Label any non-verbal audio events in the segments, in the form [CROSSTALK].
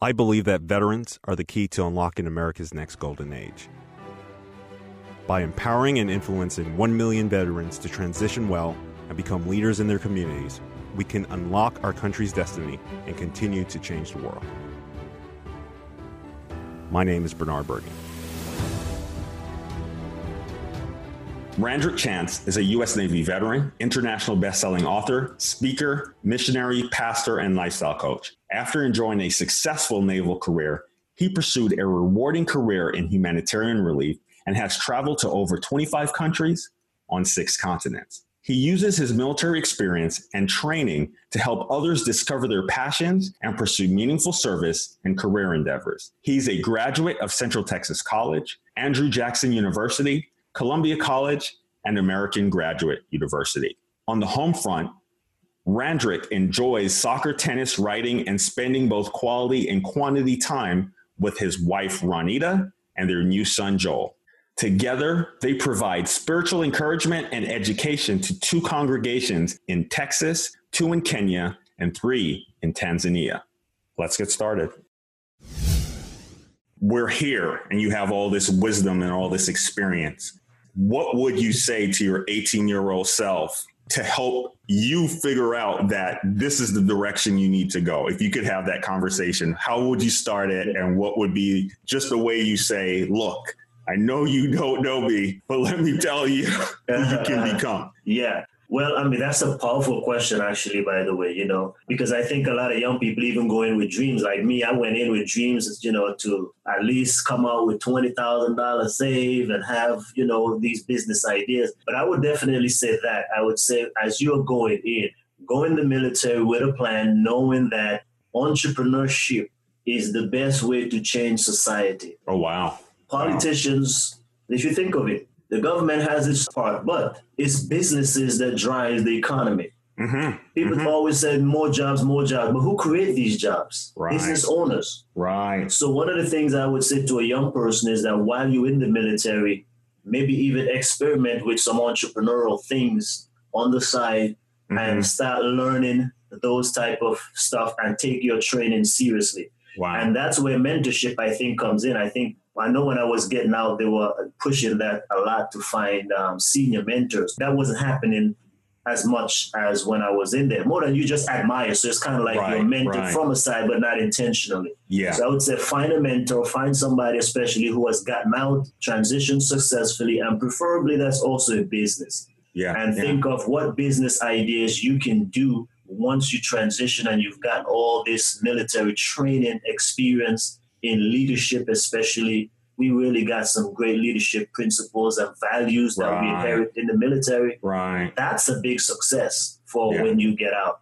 I believe that veterans are the key to unlocking America's next golden age. By empowering and influencing 1 million veterans to transition well and become leaders in their communities, we can unlock our country's destiny and continue to change the world. My name is Bernard Bergen. Randrick Chance is a U.S. Navy veteran, international best-selling author, speaker, missionary, pastor, and lifestyle coach. After enjoying a successful naval career, he pursued a rewarding career in humanitarian relief and has traveled to over 25 countries on six continents. He uses his military experience and training to help others discover their passions and pursue meaningful service and career endeavors. He's a graduate of Central Texas College, Andrew Jackson University, Columbia College, and American Graduate University. On the home front, Randrick enjoys soccer, tennis, writing, and spending both quality and quantity time with his wife, Ronita, and their new son, Joel. Together, they provide spiritual encouragement and education to two congregations in Texas, two in Kenya, and three in Tanzania. Let's get started we're here and you have all this wisdom and all this experience what would you say to your 18 year old self to help you figure out that this is the direction you need to go? If you could have that conversation, how would you start it? And what would be just the way you say, look, I know you [LAUGHS] don't know me, but let me tell you who you can [LAUGHS] become? Yeah. Well, I mean, that's a powerful question, actually, by the way, you know, because I think a lot of young people even go in with dreams. Like me, I went in with dreams, you know, to at least come out with $20,000 saved and have, you know, these business ideas. But I would definitely say that. I would say, as you're going in, go in the military with a plan, knowing that entrepreneurship is the best way to change society. Oh, wow. Politicians, wow. if you think of it, the government has its part, but it's businesses that drive the economy. Mm-hmm. People mm-hmm. always say more jobs, more jobs, but who create these jobs? Right. Business owners. Right. So one of the things I would say to a young person is that while you're in the military, maybe even experiment with some entrepreneurial things on the side mm-hmm. and start learning those type of stuff and take your training seriously. Wow. And that's where mentorship I think comes in. I think I know when I was getting out, they were pushing that a lot to find um, senior mentors. That wasn't happening as much as when I was in there. More than you just admire. So it's kind of like right, you're mentored right. from a side, but not intentionally. Yeah. So I would say find a mentor, find somebody especially who has gotten out, transitioned successfully, and preferably that's also a business. Yeah. And yeah. think of what business ideas you can do once you transition and you've got all this military training experience in leadership, especially, we really got some great leadership principles and values that right. we inherit in the military. Right. That's a big success for yeah. when you get out.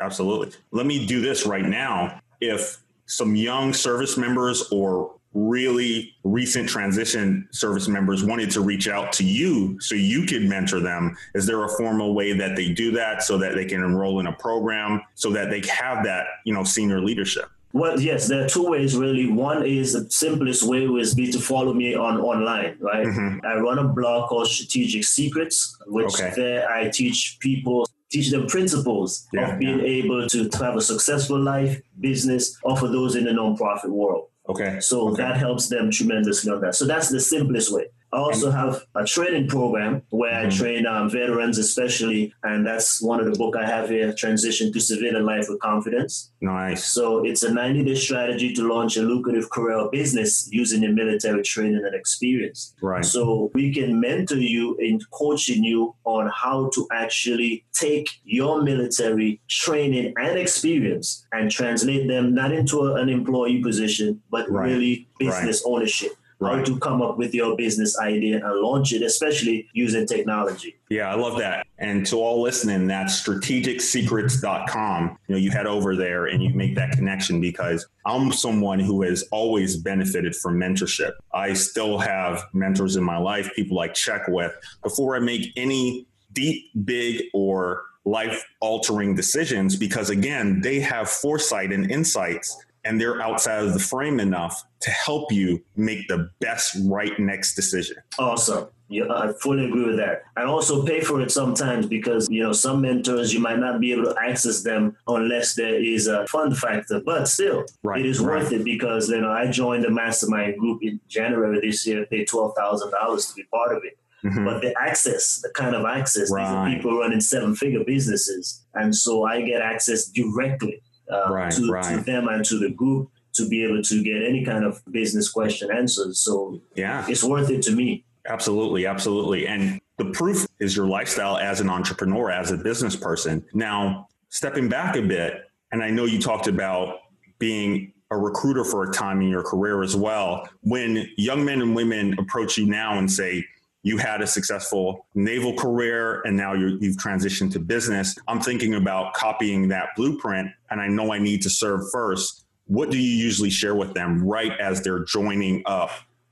Absolutely. Let me do this right now. If some young service members or really recent transition service members wanted to reach out to you so you could mentor them is there a formal way that they do that so that they can enroll in a program so that they have that you know senior leadership well, yes, there are two ways really. One is the simplest way is be to follow me on online, right? Mm-hmm. I run a blog called Strategic Secrets, which okay. there I teach people teach them principles yeah, of being yeah. able to, to have a successful life, business, or for those in the nonprofit world. Okay. So okay. that helps them tremendously on that. So that's the simplest way. I also have a training program where mm-hmm. I train um, veterans, especially, and that's one of the book I have here, Transition to Civilian Life with Confidence. Nice. So it's a 90-day strategy to launch a lucrative career or business using your military training and experience. Right. So we can mentor you in coaching you on how to actually take your military training and experience and translate them not into a, an employee position, but right. really business right. ownership right. how to come up with your business idea and launch it, especially using technology. Yeah, I love that. And to all listening, that's strategicsecrets.com. You know, you head over there and you make that connection because I'm someone who has always benefited from mentorship. I still have mentors in my life, people I check with before I make any deep, big, or life altering decisions because again, they have foresight and insights and they're outside of the frame enough to help you make the best right next decision. Awesome. Yeah, I fully agree with that. I also pay for it sometimes because, you know, some mentors, you might not be able to access them unless there is a fund factor. But still, right, it is right. worth it because, you know, I joined the mastermind group in January this year, paid $12,000 to be part of it. Mm-hmm. But the access, the kind of access, right. these are people running seven figure businesses. And so I get access directly uh, right, to, right. to them and to the group to be able to get any kind of business question answered. So yeah, it's worth it to me. Absolutely, absolutely. And the proof is your lifestyle as an entrepreneur, as a business person. Now, stepping back a bit, and I know you talked about being a recruiter for a time in your career as well. When young men and women approach you now and say, you had a successful naval career and now you have transitioned to business. I'm thinking about copying that blueprint and I know I need to serve first. What do you usually share with them right as they're joining up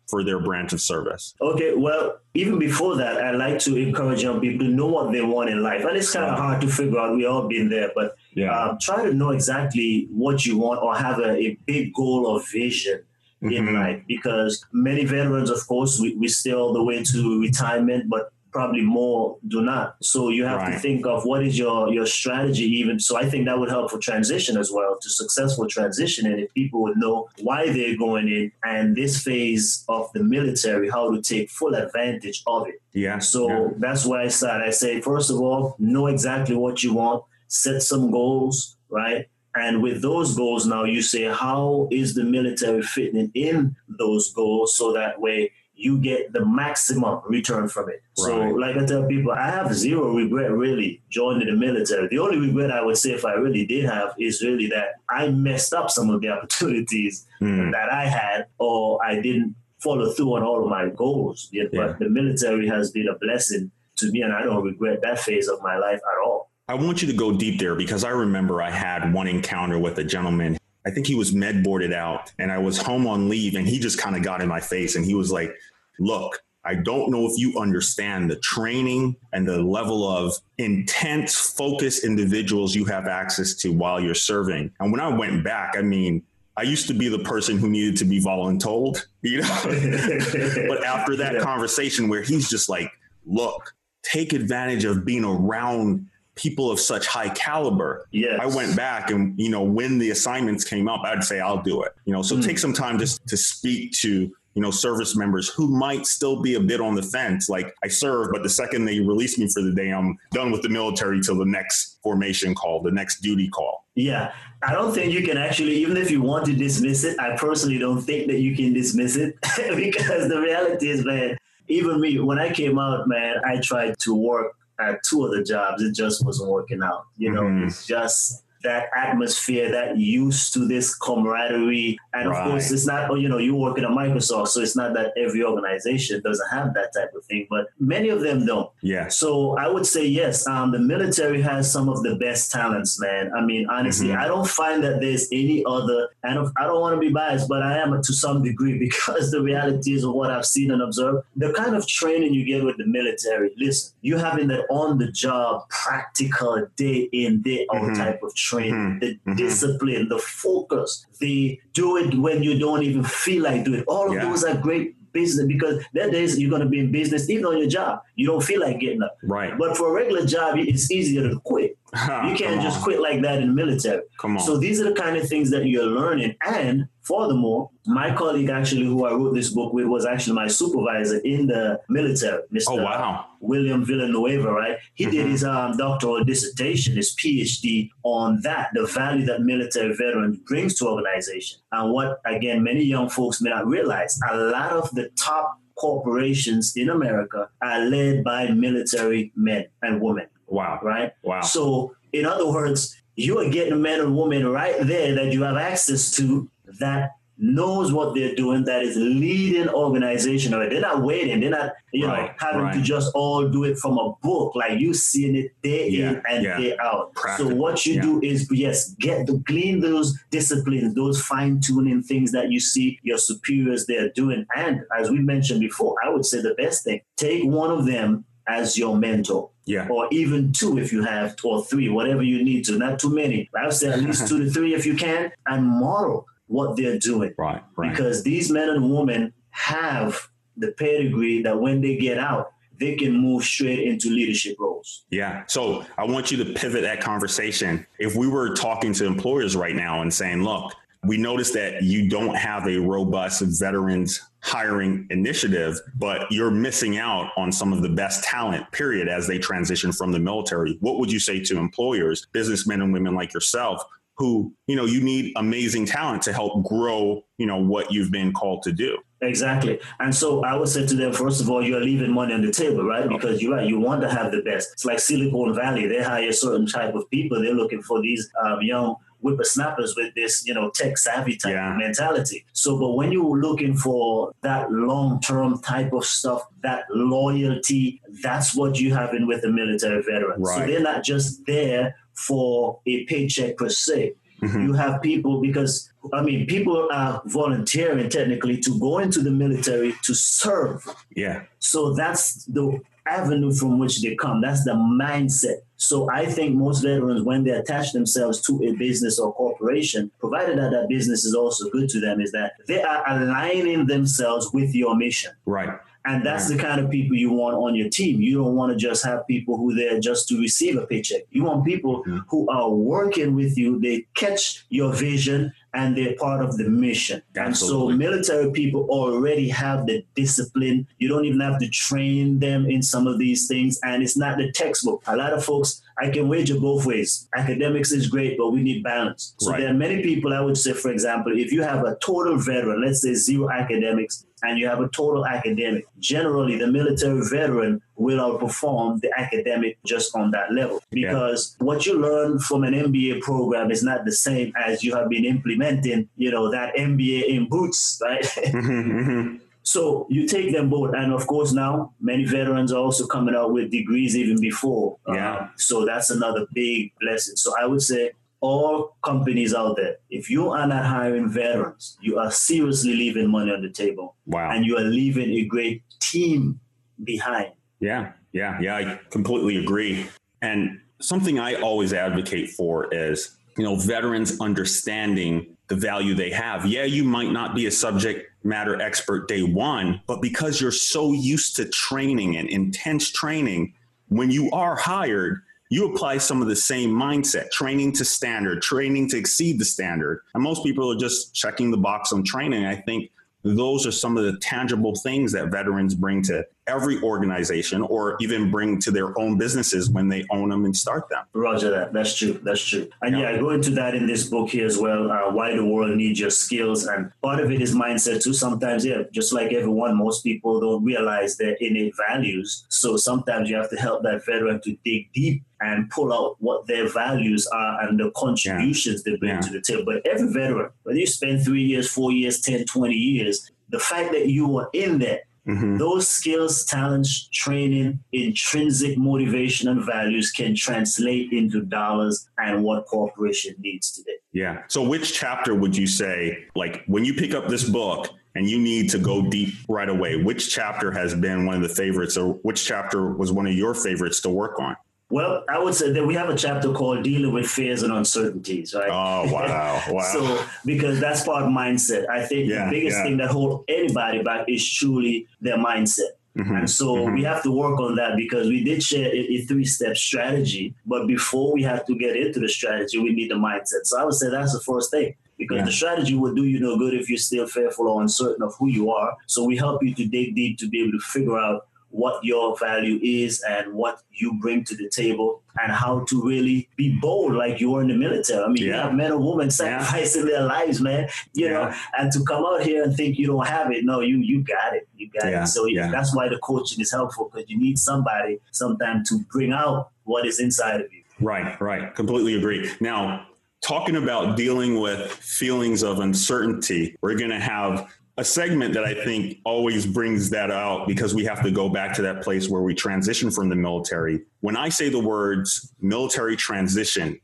for their branch of service? Okay, well, even before that, I like to encourage young people to know what they want in life. And it's kind of hard to figure out. We all been there, but yeah. um, try to know exactly what you want or have a, a big goal or vision mm-hmm. in life because many veterans, of course, we, we stay all the way to retirement, but probably more do not. So you have right. to think of what is your your strategy even. So I think that would help for transition as well to successful transition and if people would know why they're going in and this phase of the military, how to take full advantage of it. Yeah. So yeah. that's why I said I say first of all, know exactly what you want, set some goals, right? And with those goals now, you say, how is the military fitting in those goals so that way you get the maximum return from it. Right. So, like I tell people, I have zero regret really joining the military. The only regret I would say, if I really did have, is really that I messed up some of the [LAUGHS] opportunities mm. that I had, or I didn't follow through on all of my goals. Yeah. But the military has been a blessing to me, and I don't regret that phase of my life at all. I want you to go deep there because I remember I had one encounter with a gentleman. I think he was med boarded out, and I was home on leave, and he just kind of got in my face and he was like, Look, I don't know if you understand the training and the level of intense focus individuals you have access to while you're serving. And when I went back, I mean, I used to be the person who needed to be voluntold, you know. [LAUGHS] but after that yeah. conversation where he's just like, look, take advantage of being around people of such high caliber. Yes. I went back and, you know, when the assignments came up, I'd say, I'll do it. You know, so mm. take some time just to speak to, you know, service members who might still be a bit on the fence. Like I serve, but the second they release me for the day, I'm done with the military till the next formation call, the next duty call. Yeah. I don't think you can actually, even if you want to dismiss it, I personally don't think that you can dismiss it [LAUGHS] because the reality is, man, even me, when I came out, man, I tried to work at two other jobs. It just wasn't working out. You know, mm-hmm. it's just that atmosphere, that used to this camaraderie. And of course, it's not, you know, you work in a Microsoft, so it's not that every organization doesn't have that type of thing, but many of them don't. Yeah. So I would say, yes, um, the military has some of the best talents, man. I mean, honestly, mm-hmm. I don't find that there's any other, and I don't want to be biased, but I am to some degree [LAUGHS] because the reality is of what I've seen and observed. The kind of training you get with the military, listen, you having that on the job, practical, day in, day out mm-hmm. type of training mm-hmm. the mm-hmm. discipline, the focus, the do it when you don't even feel like doing it. All of yeah. those are great business because that days you're going to be in business even on your job you don't feel like getting up right but for a regular job it's easier to quit [LAUGHS] you can't just quit like that in the military come on so these are the kind of things that you're learning and Furthermore, my colleague actually who I wrote this book with was actually my supervisor in the military, Mr. Oh, wow. William Villanueva, right? He mm-hmm. did his um, doctoral dissertation, his PhD on that, the value that military veterans brings to organization. And what, again, many young folks may not realize, a lot of the top corporations in America are led by military men and women. Wow. Right? Wow. So, in other words, you are getting men and women right there that you have access to that knows what they're doing, that is leading organization. Or they're not waiting. They're not, you right, know, having right. to just all do it from a book. Like you seeing it day yeah, in and yeah. day out. Practical, so what you yeah. do is yes, get to glean those disciplines, those fine tuning things that you see your superiors they're doing. And as we mentioned before, I would say the best thing, take one of them as your mentor. Yeah. Or even two if you have, or three, whatever you need to. Not too many. I would say at [LAUGHS] least two to three if you can, and model what they're doing. Right, right. Because these men and women have the pedigree that when they get out, they can move straight into leadership roles. Yeah. So I want you to pivot that conversation. If we were talking to employers right now and saying, look, we noticed that you don't have a robust veterans hiring initiative, but you're missing out on some of the best talent, period, as they transition from the military. What would you say to employers, businessmen and women like yourself, who, you know, you need amazing talent to help grow, you know, what you've been called to do? Exactly. And so I would say to them, first of all, you're leaving money on the table, right? Because you're right, you want to have the best. It's like Silicon Valley. They hire certain type of people. They're looking for these um, young whippersnappers with this, you know, tech savvy type yeah. mentality. So, but when you're looking for that long term type of stuff, that loyalty, that's what you have in with the military veterans. Right. So they're not just there for a paycheck per se. Mm-hmm. You have people because I mean people are volunteering technically to go into the military to serve. Yeah. So that's the avenue from which they come. That's the mindset. So I think most veterans, when they attach themselves to a business or corporation, provided that that business is also good to them, is that they are aligning themselves with your mission. Right. And that's the kind of people you want on your team. You don't want to just have people who there just to receive a paycheck. You want people mm-hmm. who are working with you. They catch your vision and they're part of the mission. Absolutely. And so military people already have the discipline. You don't even have to train them in some of these things. And it's not the textbook. A lot of folks, I can wager both ways. Academics is great, but we need balance. So right. there are many people I would say, for example, if you have a total veteran, let's say zero academics, and you have a total academic, generally the military veteran will outperform the academic just on that level. Because yeah. what you learn from an MBA program is not the same as you have been implementing, you know, that MBA in boots, right? [LAUGHS] Mm-hmm, mm-hmm. So you take them both, and of course now many veterans are also coming out with degrees even before. Yeah. Um, so that's another big blessing. So I would say all companies out there, if you are not hiring veterans, you are seriously leaving money on the table. Wow. And you are leaving a great team behind. Yeah, yeah, yeah. I completely agree. And something I always advocate for is, you know, veterans understanding the value they have. Yeah, you might not be a subject matter expert day one, but because you're so used to training and intense training, when you are hired, you apply some of the same mindset training to standard training to exceed the standard. And most people are just checking the box on training. I think those are some of the tangible things that veterans bring to every organization or even bring to their own businesses when they own them and start them. Roger that. That's true. That's true. And yeah, yeah I go into that in this book here as well. Uh, why the world needs your skills. And part of it is mindset too. Sometimes, yeah, just like everyone, most people don't realize their innate values. So sometimes you have to help that veteran to dig deep and pull out what their values are and the contributions yeah. they bring yeah. to the table. But every veteran, whether you spend three years, four years, 10, 20 years, the fact that you are in there, mm-hmm. those skills, talents, training, intrinsic motivation, and values can translate into dollars and what corporation needs today. Yeah. So, which chapter would you say, like, when you pick up this book, and you need to go deep right away. Which chapter has been one of the favorites, or which chapter was one of your favorites to work on? Well, I would say that we have a chapter called dealing with fears and uncertainties, right? Oh, wow. [LAUGHS] Wow. so, because that's part of mindset. I think yeah, the biggest yeah. thing that hold anybody back is truly their mindset. Mm-hmm, and so mm-hmm. we have to work on that because we did share a, a three step strategy. But before we have to get into the strategy, we need the mindset. So I would say that's the first thing because yeah. the strategy would do you no good if you're still fearful or uncertain of who you are. So we help you to dig deep to be able to figure out what your value is and what you bring to the table and how to really be bold like you were in the military. I mean, yeah. you have men and women sacrificing yeah. their lives, man, you yeah. know, and to come out here and think you don't have it. No, you you got it. You got it. So that's why the coaching is helpful because you need somebody sometimes to bring out what is inside of you. Right, right. Completely agree. Now, talking about dealing with feelings of uncertainty, we're going to have a segment that I think always brings that out because we have to go back to that place where we transition from the military. When I say the words military transition,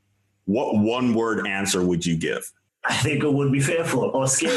what one word answer would you give? I think it would be fearful or scary. [LAUGHS]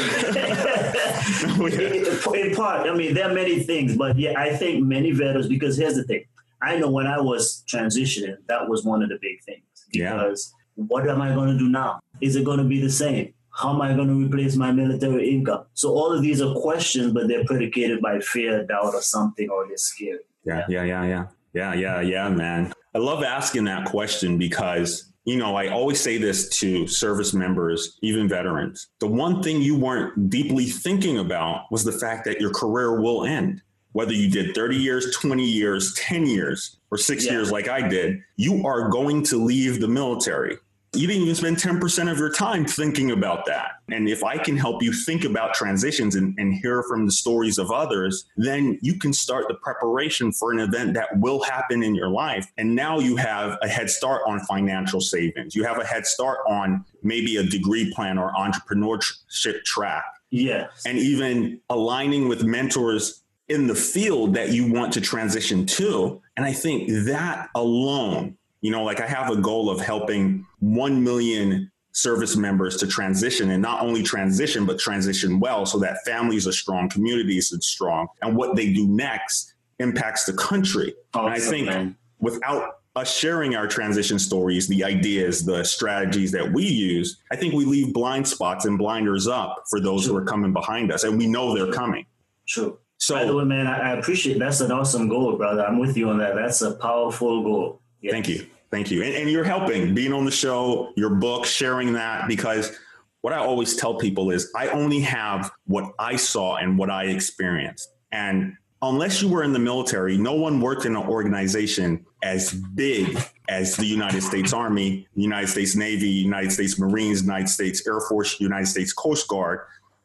in part, I mean, there are many things, but yeah, I think many veterans, because here's the thing. I know when I was transitioning, that was one of the big things. Because yeah. what am I going to do now? Is it going to be the same? How am I going to replace my military income? So all of these are questions, but they're predicated by fear, doubt, or something, or they're scared. Yeah, yeah, yeah, yeah, yeah, yeah, yeah, man. I love asking that question because you know, I always say this to service members, even veterans. The one thing you weren't deeply thinking about was the fact that your career will end. Whether you did 30 years, 20 years, 10 years, or six yeah. years like I did, you are going to leave the military you didn't even spend 10% of your time thinking about that. And if I can help you think about transitions and, and, hear from the stories of others, then you can start the preparation for an event that will happen in your life. And now you have a head start on financial savings. You have a head start on maybe a degree plan or entrepreneurship track. Yes. And even aligning with mentors in the field that you want to transition to. And I think that alone you know, like I have a goal of helping 1 million service members to transition and not only transition, but transition well so that families are strong, communities are strong, and what they do next impacts the country. And I think man. without us sharing our transition stories, the ideas, the strategies that we use, I think we leave blind spots and blinders up for those who are coming behind us, and we know they're coming. True. So, by the way, man, I, appreciate that's an awesome goal, brother. I'm with you on that. That's a powerful goal. Yes. Thank you. Thank you. And, and you're helping being on the show, your book, sharing that, because what I always tell people is I only have what I saw and what I experienced. And unless you were in the military, no one worked in an organization as big as the United States Army, United States Navy, United States Marines, United States Air Force, United States Coast Guard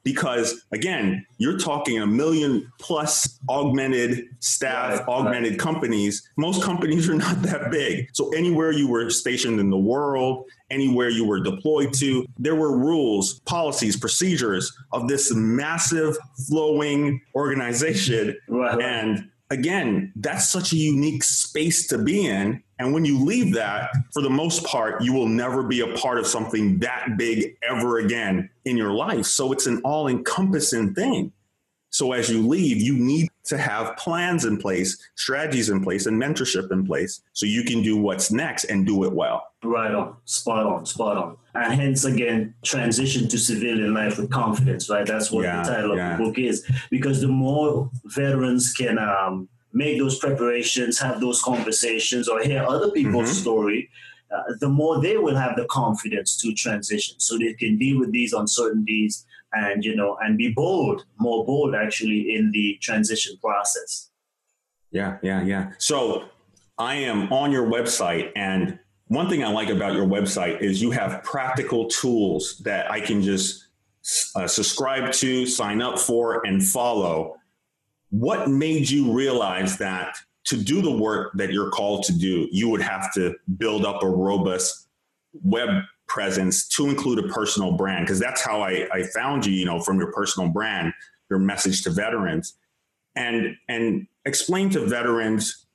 because again, you're talking a million plus augmented staff, right, augmented right. companies. Most companies are not that big. So anywhere you were stationed in the world, anywhere you were deployed to, there were rules, policies, procedures of this massive flowing organization. Right, and again, that's such a unique space to be in. And when you leave that, for the most part, you will never be a part of something that big ever again in your life. So it's an all encompassing thing. So as you leave, you need to have plans in place, strategies in place, and mentorship in place so you can do what's next and do it well. Right on. Spot on. Spot on. And hence, again, transition to civilian life with confidence, right? That's what yeah, the title yeah. of the book is. Because the more veterans can um, make those preparations, have those conversations, or hear other people's mm-hmm. story, uh, the more they will have the confidence to transition. So they can deal with these uncertainties and you know and be bold more bold actually in the transition process. Yeah yeah yeah. So i am on your website and one thing i like about your website is you have practical tools that i can just uh, subscribe to sign up for and follow what made you realize that to do the work that you're called to do, you would have to build up a robust web presence to include a personal brand? Because that's how I, I found you, you know, from your personal brand, your message to veterans. And and explain to veterans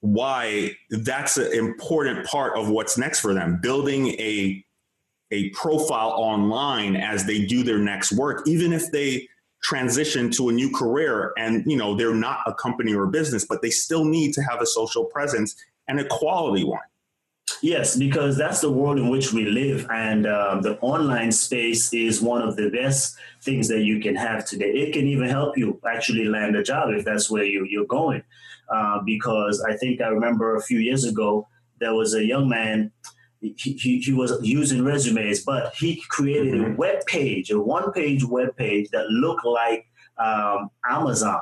why that's an important part of what's next for them, building a a profile online as they do their next work, even if they transition to a new career and you know they're not a company or a business but they still need to have a social presence and a quality one. Yes because that's the world in which we live and um, the online space is one of the best things that you can have today. It can even help you actually land a job if that's where you, you're going. Uh, because i think i remember a few years ago there was a young man he, he, he was using resumes, but he created mm-hmm. a web page, a one page web page that looked like um, Amazon.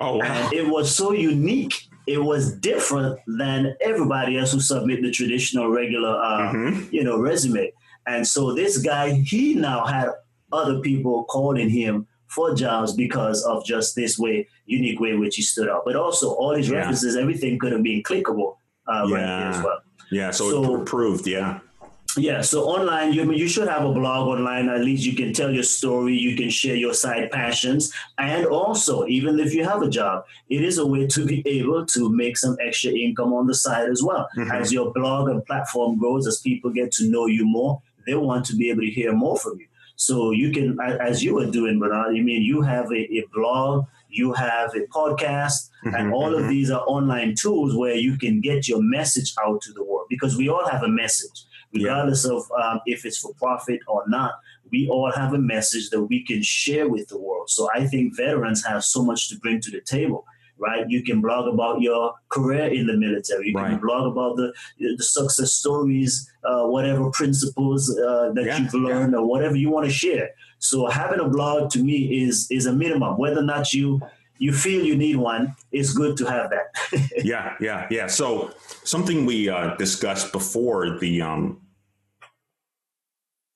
Oh, wow. And it was so unique. It was different than everybody else who submit the traditional, regular, uh, mm-hmm. you know, resume. And so this guy, he now had other people calling him for jobs because of just this way, unique way which he stood out. But also all his yeah. references, everything could have been clickable uh, yeah. right here as well. Yeah, so, so yeah. Yeah, so online, you you should have a blog online. At least you can tell your story, you can share your side passions, and also, even if you have a job, it is a way to be able to make some extra income on the side as well. Mm-hmm. As your blog and platform grows, as people get to know you more, they want to be able to hear more from you. So you can, as you were doing, Bernard, I mean, you have a, a blog, you have a podcast, mm-hmm, and all mm-hmm. of these are online tools where you can get your message out to the world because we all have a message, regardless yeah. of um, if it's for profit or not. we all have a message that we can share with the world. So I think veterans have so much to bring to the table right? You can blog about your career in the military. You Right. can blog about the the success stories, uh, whatever principles uh, that Yeah, you've learned, or whatever you want to share. So having a blog to me is is a minimum. Whether or not you you feel you need one, it's good to have that. [LAUGHS] yeah, yeah, yeah. So something we uh, discussed before the um,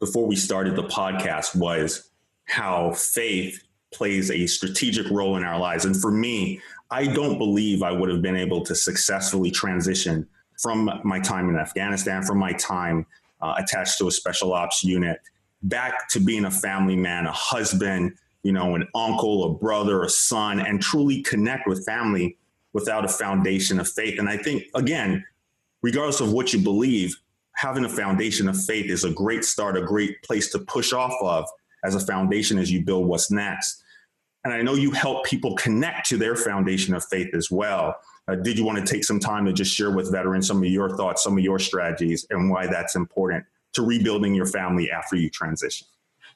before we started the podcast was how faith plays a strategic role in our lives. And for me, I don't believe I would have been able to successfully transition from my time in Afghanistan, from my time uh, attached to a special ops unit, back to being a family man, a husband, you know, an uncle, a brother, a son, and truly connect with family without a foundation of faith. And I think, again, regardless of what you believe, having a foundation of faith is a great start, a great place to push off of as a foundation as you build what's next. And I know you help people connect to their foundation of faith as well. Uh, did you want to take some time to just share with veterans some of your thoughts, some of your strategies, and why that's important to rebuilding your family after you transition?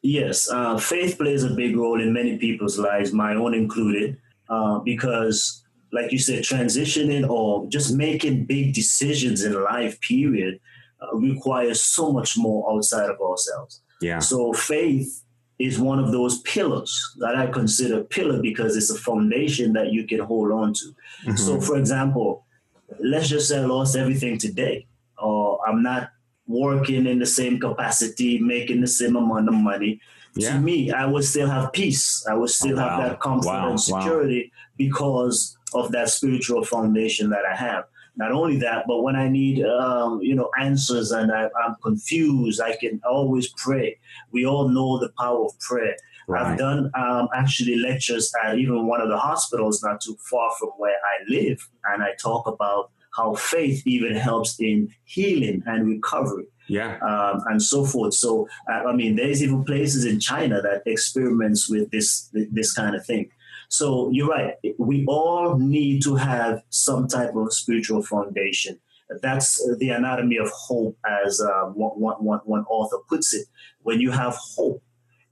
Yes, uh, faith plays a big role in many people's lives, my own included, uh, because, like you said, transitioning or just making big decisions in life, period, uh, requires so much more outside of ourselves. Yeah. So, faith is one of those pillars that I consider pillar because it's a foundation that you can hold on to. Mm-hmm. So, for example, let's just say I lost everything today, or I'm not working in the same capacity, making the same amount of money. Yeah. To me, I would still have peace. I would still Oh, have that comfort Wow. and Wow. security because of that spiritual foundation that I have. Not only that, but when I need, um, you know, answers and I, I'm confused, I can always pray. We all know the power of prayer. Right. I've done um, actually lectures at even one of the hospitals not too far from where I live, and I talk about how faith even helps in healing and recovery Yeah. um, and so forth. So, uh, I mean, there's even places in China that experiments with this this kind of thing. So you're right. We all need to have some type of spiritual foundation. That's the anatomy of hope, as uh, one, one, one, one author puts it. When you have hope,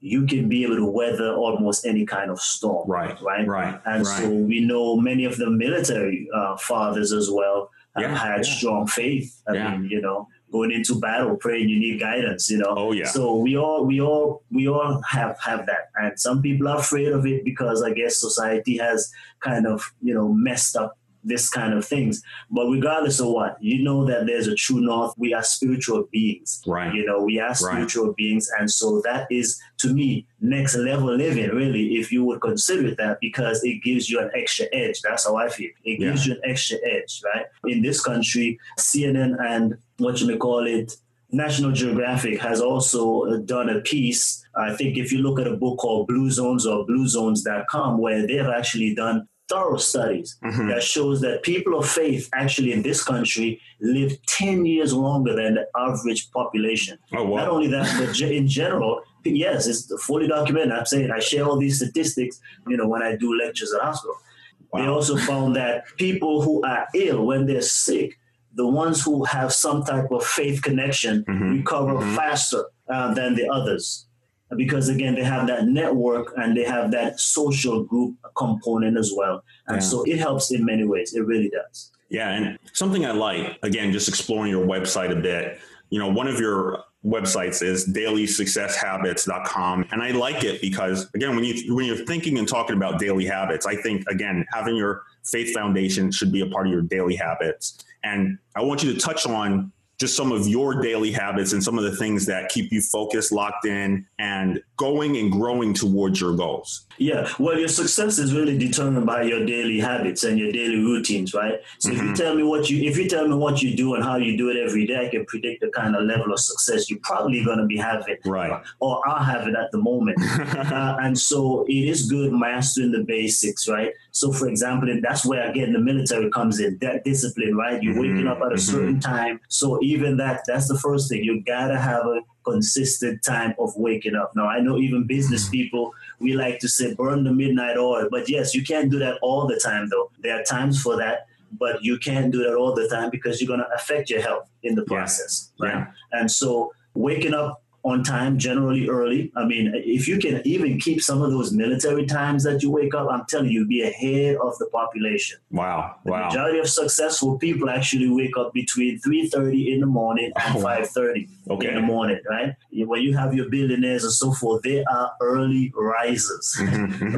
you can be able to weather almost any kind of storm. Right. Right. Right. And right. so we know many of the military uh, fathers as well Yeah, had yeah. strong faith. I Yeah. mean, you know, going into battle, praying, you need guidance. You know. Oh, yeah. So we all, we all, we all have have that, and some people are afraid of it because I guess society has kind of you know messed up this kind of things. But regardless of what, you know that there's a true north. We are spiritual beings. Right. You know, we are Right. spiritual beings, and so that is to me next level living. Really, if you would consider that, because it gives you an extra edge. That's how I feel. It Yeah. gives you an extra edge, right? In this country, CNN and what you may call it. National Geographic has also done a piece. I think if you look at a book called Blue Zones or bluezones.com, where they have actually done thorough studies Mhm. that shows that people of faith actually in this country live 10 years longer than the average population. Oh, wow. Not only that, but in general, yes, it's fully documented. I'm saying I share all these statistics, you know, when I do lectures at hospital. They also found that people who are ill when they're sick, the ones who have some type of faith connection Mhm. recover Mhm. faster uh, than the others. Because again, they have that network and they have that social group component as well. And Yeah. so it helps in many ways. It really does. Yeah, and something I like, again, just exploring your website a bit. You know, one of your websites is dailysuccesshabits.com. And I like it because again, when you when you're thinking and talking about daily habits, I think again, having your faith foundation should be a part of your daily habits. And I want you to touch on just some of your daily habits and some of the things that keep you focused, locked in, and going and growing towards your goals. Yeah, well, your success is really determined by your daily habits and your daily routines, right? So if you Mhm. tell me what you if you tell me what you do and how you do it every day, I can predict the kind of level of success you're probably going to be having, Right. or are having at the moment. [LAUGHS] uh, and so it is good mastering the basics, right? So, for example, that's where again the military comes in, that discipline, right? You're waking up at a Mhm. certain time. So even that, that's the first thing. You gotta have a consistent time of waking up. Now, I know even business mm. people, we like to say burn the midnight oil, but yes, you can't do that all the time, though. There are times for that, but you can't do that all the time because you're gonna affect your health in the process Yeah. right? Yeah. And so waking up on time, generally early. I mean, if you can even keep some of those military times that you wake up, I'm telling you, be ahead of the population. Wow. The wow. majority of successful people actually wake up between 3.30 in the morning oh, and Oh, wow. 5.30 Okay. in the morning, right? When you have your billionaires and so forth, they are early risers. [LAUGHS]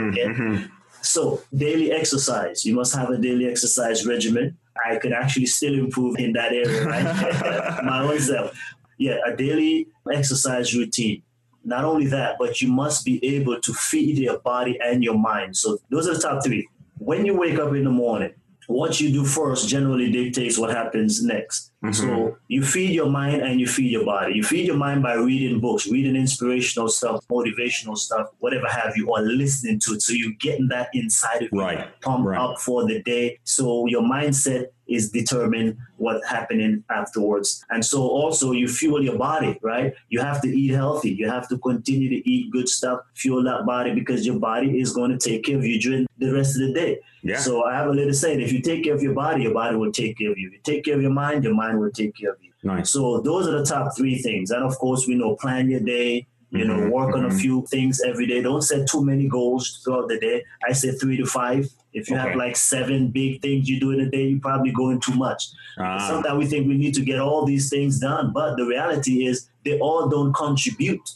Okay. So daily exercise, you must have a daily exercise regimen. I could actually still improve in that area, right? [LAUGHS] [LAUGHS] My own self. Yeah, a daily exercise routine. Not only that, but you must be able to feed your body and your mind. So those are the top three. When you wake up in the morning, what you do first generally dictates what happens next. Mm-hmm. So you feed your mind and you feed your body. You feed your mind by reading books, reading inspirational stuff, motivational stuff, whatever have you, or listening to it. So you're getting that inside of you, Right, pump right. up for the day. So your mindset is determine what's happening afterwards. And so also you fuel your body, right? You have to eat healthy. You have to continue to eat good stuff, fuel that body because your body is going to take care of you during the rest of the day. Yeah. So I have a little saying, if you take care of your body, your body will take care of you. If you take care of your mind, your mind will take care of you. Nice. So those are the top three things. And of course, we know plan your day, you know, Mhm, work on a mhm. few things every day. Don't set too many goals throughout the day. I say three to five. If you have like seven big things you do in a day, you're probably going too much. Ah, Sometimes we think we need to get all these things done, but the reality is they all don't contribute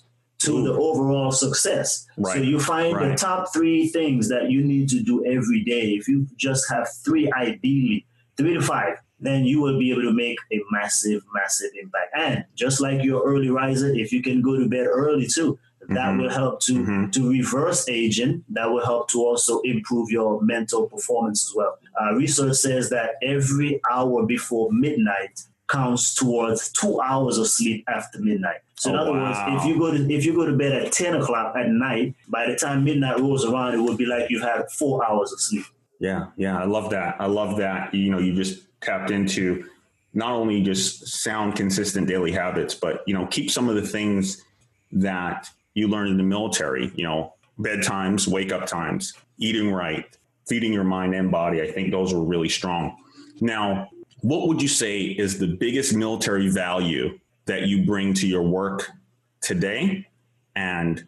to Ooh. the overall success. So you find the top three things that you need to do every day. If you just have three, ideally, three to five, then you will be able to make a massive, massive impact. And just like your early riser, if you can go to bed early too, that Mhm. will help to Mhm. to reverse aging. That will help to also improve your mental performance as well. Uh, research says that every hour before midnight counts towards two hours of sleep after midnight. So in Oh, other wow. words, if you go to if you go to bed at ten o'clock at night, by the time midnight rolls around, it will be like you've had four hours of sleep. Yeah, yeah, I love that. I love that. You know, you just tapped into not only just sound, consistent daily habits, but you know, keep some of the things that you learned in the military. You know, bedtimes, wake up times, eating right, feeding your mind and body. I think those are really strong. Now, what would you say is the biggest military value that you bring to your work today, and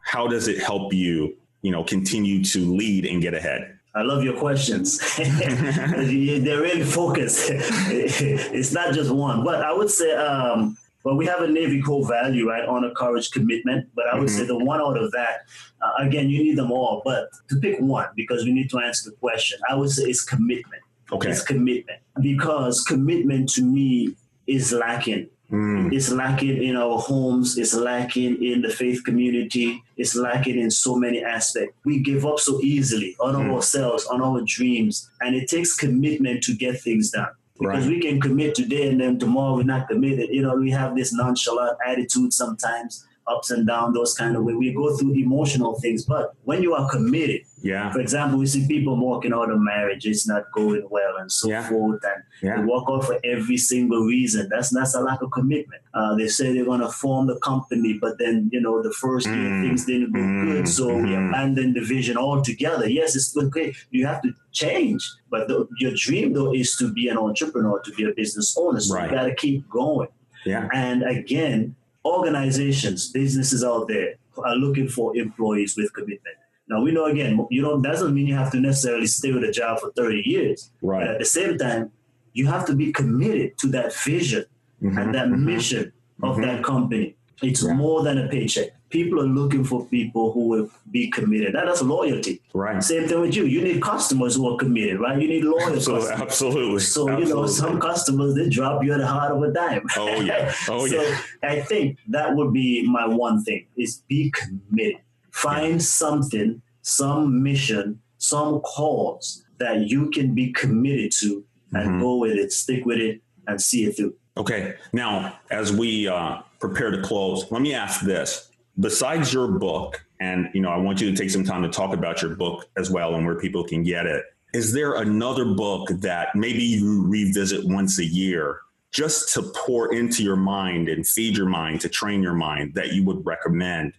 how does it help you? You know, continue to lead and get ahead. I love your questions. [LAUGHS] [LAUGHS] They're really focused. [LAUGHS] it's not just one, but I would say, um, well, we have a Navy core value, right? Honor, courage, commitment. But I would say the one out of that, uh, again, you need them all, but to pick one because we need to answer the question. I would say it's commitment. Okay. It's commitment because commitment to me is lacking. Mm, It's lacking in our homes. It's lacking in the faith community. It's lacking in so many aspects. We give up so easily on Mm. ourselves, on our dreams, and it takes commitment to get things done. Because Right. we can commit today and then tomorrow we're not committed. You know, we have this nonchalant attitude sometimes, ups and downs, those kind of way. We go through emotional things, but when you are committed, yeah. for example, we see people walking out of marriage, it's not going well, and so Yeah. forth, and Yeah. they walk out for every single reason. That's that's a lack of commitment. Uh, they say they're gonna form the company, but then you know the first year Mm. things didn't go Mm. good, so we Mhm. abandoned the vision altogether. Yes, it's okay. You have to change, but the, your dream though is to be an entrepreneur, to be a business owner. So Right. you got to keep going. Yeah. And again, organizations, businesses out there are looking for employees with commitment. Now we know again, you know, doesn't mean you have to necessarily stay with a job for 30 years. But Right. at the same time, you have to be committed to that vision Mhm, and that mhm. mission of Mhm. that company. It's Yeah. more than a paycheck. People are looking for people who will be committed. That is loyalty. Right. Same thing with you. You need customers who are committed, right? You need loyal Absolutely. customers. Absolutely. So you know, some customers they drop you at the heart of a dime. Oh yeah. [LAUGHS] Oh so yeah. I think that would be my one thing: is be committed. Find something, some mission, some cause that you can be committed to, and Mhm. go with it, stick with it, and see it through. Okay. Now, as we uh, prepare to close, let me ask this: besides your book, and you know, I want you to take some time to talk about your book as well and where people can get it. Is there another book that maybe you revisit once a year just to pour into your mind and feed your mind to train your mind that you would recommend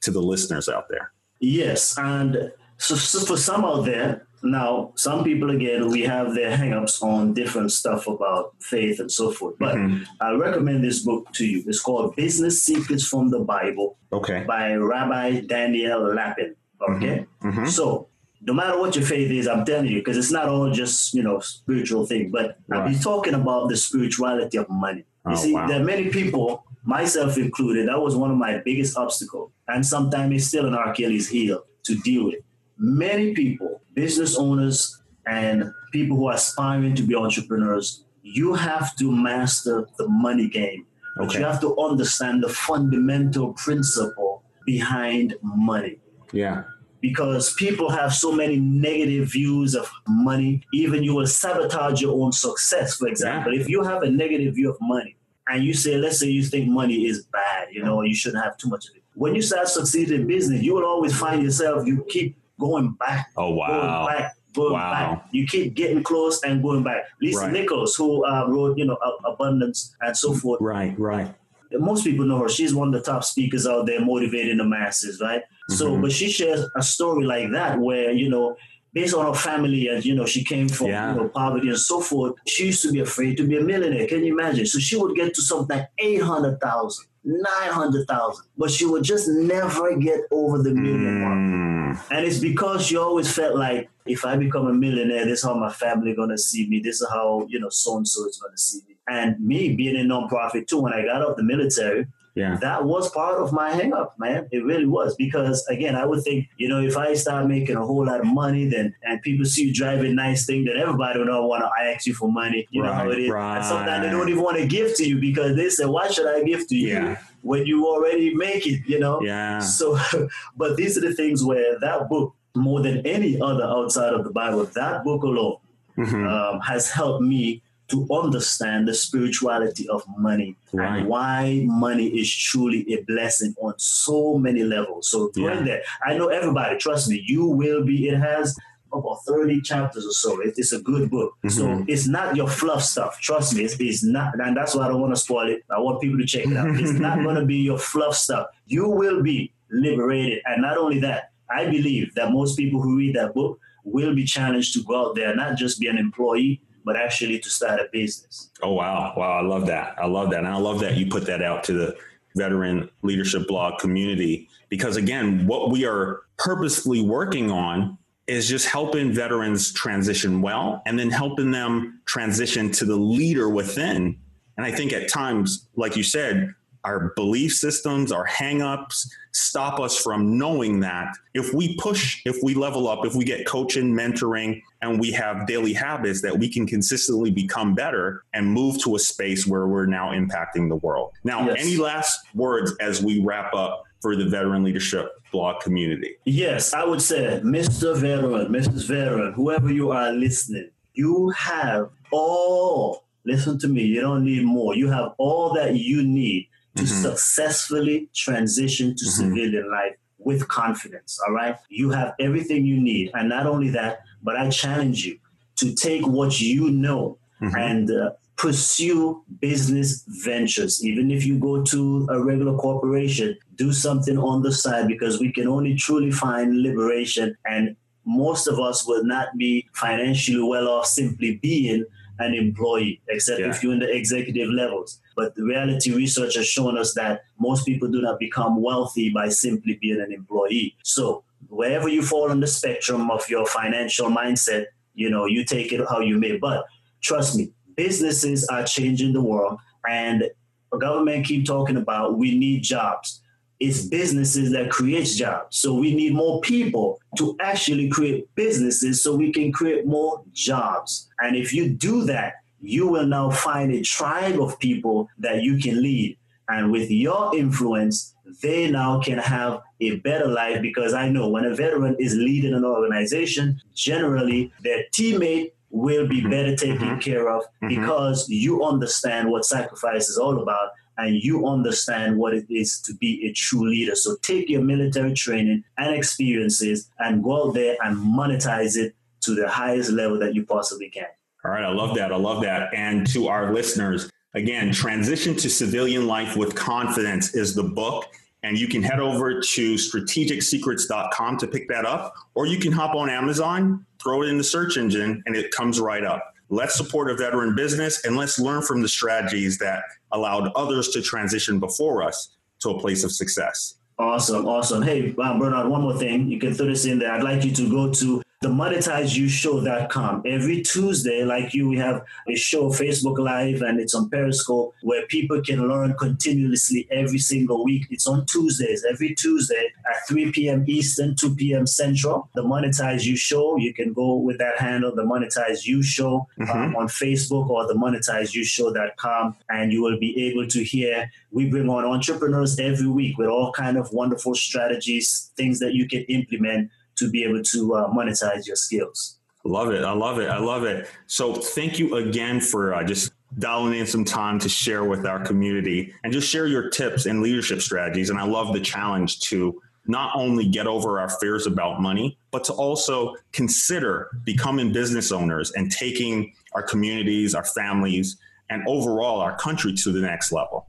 to the listeners out there? Yes, and so, so for some out there, Now, some people again, we have their hangups on different stuff about faith and so forth. But mm-hmm. I recommend this book to you. It's called Business Secrets from the Bible. Okay. By Rabbi Daniel Lapin. Okay. Mm-hmm. Mm-hmm. So no matter what your faith is, I'm telling you, because it's not all just you know spiritual thing. But right. I'll be talking about the spirituality of money. You oh, see, wow. there are many people, myself included, that was one of my biggest obstacles, and sometimes it's still an Achilles heel to deal with. Many people, business owners, and people who are aspiring to be entrepreneurs, you have to master the money game. Okay. You have to understand the fundamental principle behind money. Yeah because people have so many negative views of money. Even you will sabotage your own success. For example, yeah. if you have a negative view of money and you say, let's say you think money is bad, you know, you shouldn't have too much of it. When you start succeeding in business, you will always find yourself, you keep going back. Oh, wow. Going back. Going wow. back. You keep getting close and going back. Lisa right. Nichols, who uh, wrote, you know, Abundance and so forth. Right, right most people know her. She's one of the top speakers out there motivating the masses, right? Mm-hmm. So, but she shares a story like that where, you know, based on her family and, you know, she came from yeah. you know, poverty and so forth, she used to be afraid to be a millionaire. Can you imagine? So she would get to something like 800,000, 900,000, but she would just never get over the million mm. mark. And it's because she always felt like, if I become a millionaire, this is how my family going to see me. This is how, you know, so-and-so is going to see me. And me being a nonprofit too, when I got out of the military, yeah. that was part of my hangup, man. It really was because again, I would think, you know, if I start making a whole lot of money, then and people see you driving nice thing, then everybody would not want to ask you for money. You right, know how it is. Right. And sometimes they don't even want to give to you because they say, why should I give to you? Yeah. When you already make it, you know? Yeah. So, [LAUGHS] but these are the things where that book, more than any other outside of the Bible, that book alone mm-hmm. um, has helped me to understand the spirituality of money right. and why money is truly a blessing on so many levels. So through yeah. there, I know everybody, trust me, you will be, it has about 30 chapters or so. It, it's a good book. Mm-hmm. So it's not your fluff stuff. Trust me, it's, it's, not, and that's why I don't want to spoil it. I want people to check it out. [LAUGHS] it's not going to be your fluff stuff. You will be liberated. And not only that, I believe that most people who read that book will be challenged to go out there, not just be an employee, but actually to start a business. Oh wow, wow! I love that. I love that, and I love that you put that out to the veteran leadership blog community because again, what we are purposely working on is just helping veterans transition well, and then helping them transition to the leader within. And I think at times, like you said, our belief systems, our hangups stop us from knowing that if we push, if we level up, if we get coaching, mentoring, and we have daily habits that we can consistently become better and move to a space where we're now impacting the world. Now, yes. any last words as we wrap up for the veteran leadership blog community? Yes, I would say, Mr. Veteran, Mrs. Veteran, whoever you are listening, you have all, listen to me, you don't need more. You have all that you need to mm-hmm. successfully transition to mm-hmm. civilian life with confidence. All right. You have everything you need. And not only that, but I challenge you to take what you know mm-hmm. and uh, pursue business ventures. Even if you go to a regular corporation, do something on the side because we can only truly find liberation. And most of us will not be financially well off simply being an employee, except yeah. if you're in the executive levels. But the reality research has shown us that most people do not become wealthy by simply being an employee. So wherever you fall on the spectrum of your financial mindset, you know, you take it how you may. But trust me, businesses are changing the world and the government keep talking about we need jobs it's businesses that creates jobs. So we need more people to actually create businesses so we can create more jobs. And if you do that, you will now find a tribe of people that you can lead. And with your influence, they now can have a better life because I know when a veteran is leading an organization, generally their teammate will be mm-hmm. better taken mm-hmm. care of mm-hmm. because you understand what sacrifice is all about and you understand what it is to be a true leader. So take your military training and experiences and go out there and monetize it to the highest level that you possibly can. All right, I love that. I love that. And to our listeners, again, Transition to Civilian Life with Confidence is the book. And you can head over to strategicsecrets.com to pick that up, or you can hop on Amazon, throw it in the search engine, and it comes right up. Let's support a veteran business and let's learn from the strategies that allowed others to transition before us to a place of success. Awesome, awesome. Hey, um, Bernard, one more thing. You can throw this in there. I'd like you to go to the monetizeyouShow.com. Every Tuesday, like you, we have a show, Facebook Live, and it's on Periscope, where people can learn continuously every single week. It's on Tuesdays, every Tuesday at 3 p.m. Eastern, 2 p.m. Central. The Monetize You Show, you can go with that handle, the Monetize You Show, mm-hmm. um, on Facebook or the monetizeyouShow.com, and you will be able to hear. We bring on entrepreneurs every week with all kind of wonderful strategies, things that you can implement to be able to uh, monetize your skills. Love it. I love it. I love it. So thank you again for uh, just dialing in some time to share with our community and just share your tips and leadership strategies. And I love the challenge to not only get over our fears about money, but to also consider becoming business owners and taking our communities, our families, and overall our country to the next level.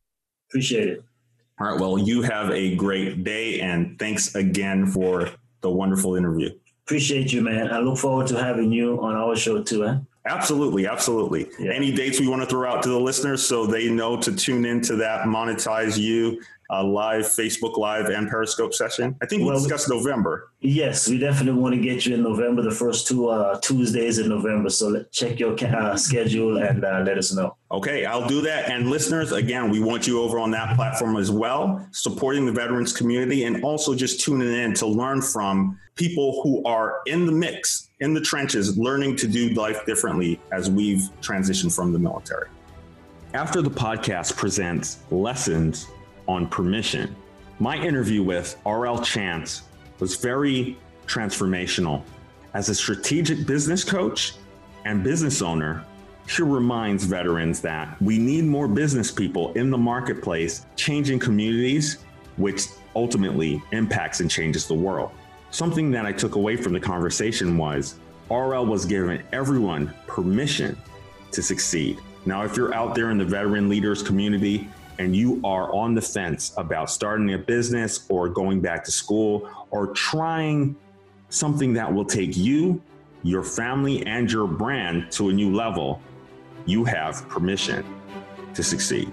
Appreciate it. All right. Well, you have a great day and thanks again for the wonderful interview. Appreciate you, man. I look forward to having you on our show too, eh? Absolutely, absolutely. Yeah. Any dates we want to throw out to the listeners so they know to tune into that monetize you uh, live Facebook Live and Periscope session? I think we well, discussed November. Yes, we definitely want to get you in November, the first two uh, Tuesdays in November. So let, check your uh, schedule and uh, let us know. Okay, I'll do that. And listeners, again, we want you over on that platform as well, supporting the veterans community and also just tuning in to learn from people who are in the mix, in the trenches, learning to do life differently as we've transitioned from the military. After the podcast presents lessons on permission. My interview with RL Chance was very transformational. As a strategic business coach and business owner, she reminds veterans that we need more business people in the marketplace, changing communities, which ultimately impacts and changes the world. Something that I took away from the conversation was RL was giving everyone permission to succeed. Now, if you're out there in the veteran leaders community and you are on the fence about starting a business or going back to school or trying something that will take you, your family, and your brand to a new level, you have permission to succeed.